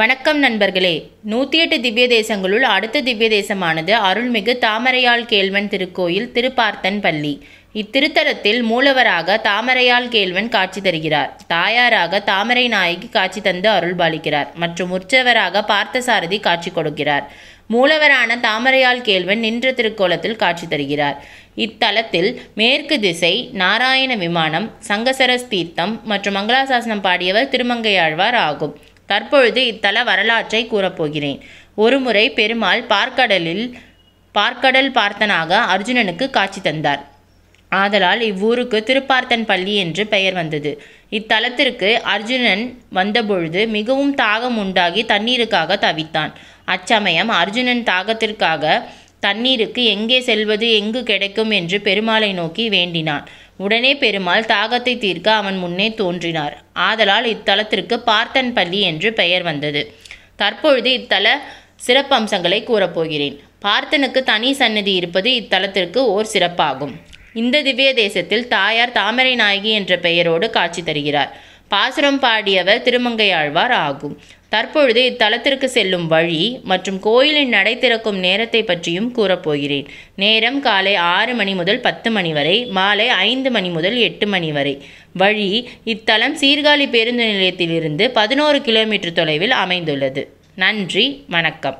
வணக்கம் நண்பர்களே. நூற்றி எட்டு திவ்ய தேசங்களுள் அடுத்த திவ்ய தேசமானது அருள்மிகு தாமரையாள் கேள்வன் திருக்கோயில் திருப்பார்த்தன் பள்ளி. இத்திருத்தலத்தில் மூலவராக தாமரையாள் கேள்வன் காட்சி தருகிறார். தாயாராக தாமரை நாயகி காட்சி தந்து அருள்பாலிக்கிறார் மற்றும் உற்சவராக பார்த்தசாரதி காட்சி கொடுக்கிறார். மூலவரான தாமரையாள் கேள்வன் நின்ற திருக்கோலத்தில் காட்சி தருகிறார். இத்தலத்தில் மேற்கு திசை நாராயண விமானம் சங்கசரஸ் தீர்த்தம் மற்றும் மங்களாசாசனம் பாடியவர் திருமங்கையாழ்வார் ஆகும். தற்பொழுது இத்தல வரலாற்றை கூறப்போகிறேன். ஒருமுறை பெருமாள் பார்க்கடலில் பார்க்கடல் பார்த்தனாக அர்ஜுனனுக்கு காட்சி தந்தார். ஆதலால் இவ்வூருக்கு திருப்பார்த்தன் பள்ளி என்று பெயர் வந்தது. இத்தலத்திற்கு அர்ஜுனன் வந்தபொழுது மிகவும் தாகம் உண்டாகி தண்ணீருக்காக தவித்தான். அச்சமயம் அர்ஜுனன் தாகத்திற்காக தண்ணீருக்கு எங்கே செல்வது எங்கு கிடைக்கும் என்று பெருமாளை நோக்கி வேண்டினான். உடனே பெருமாள் தாகத்தை தீர்க்க அவன் முன்னே தோன்றினார். ஆதலால் இத்தலத்திற்கு பார்த்தன் பள்ளி என்று பெயர் வந்தது. தற்பொழுது இத்தல சிறப்பம்சங்களை கூறப்போகிறேன். பார்த்தனுக்கு தனி சன்னதி இருப்பது இத்தலத்திற்கு ஓர் சிறப்பாகும். இந்த திவ்ய தேசத்தில் தாயார் தாமரை நாயகி என்ற பெயரோடு காட்சி தருகிறார். பாசுரம் பாடியவர் திருமங்கையாழ்வார் ஆகும். தற்பொழுது இத்தலத்திற்கு செல்லும் வழி மற்றும் கோயிலின் நடை திறக்கும் நேரத்தை பற்றியும் கூறப்போகிறேன். நேரம் காலை ஆறு மணி முதல் பத்து மணி வரை மாலை ஐந்து மணி முதல் எட்டு மணி வரை. வழி இத்தலம் சீர்காழி பேருந்து நிலையத்திலிருந்து பதினோரு கிலோமீட்டர் தொலைவில் அமைந்துள்ளது. நன்றி வணக்கம்.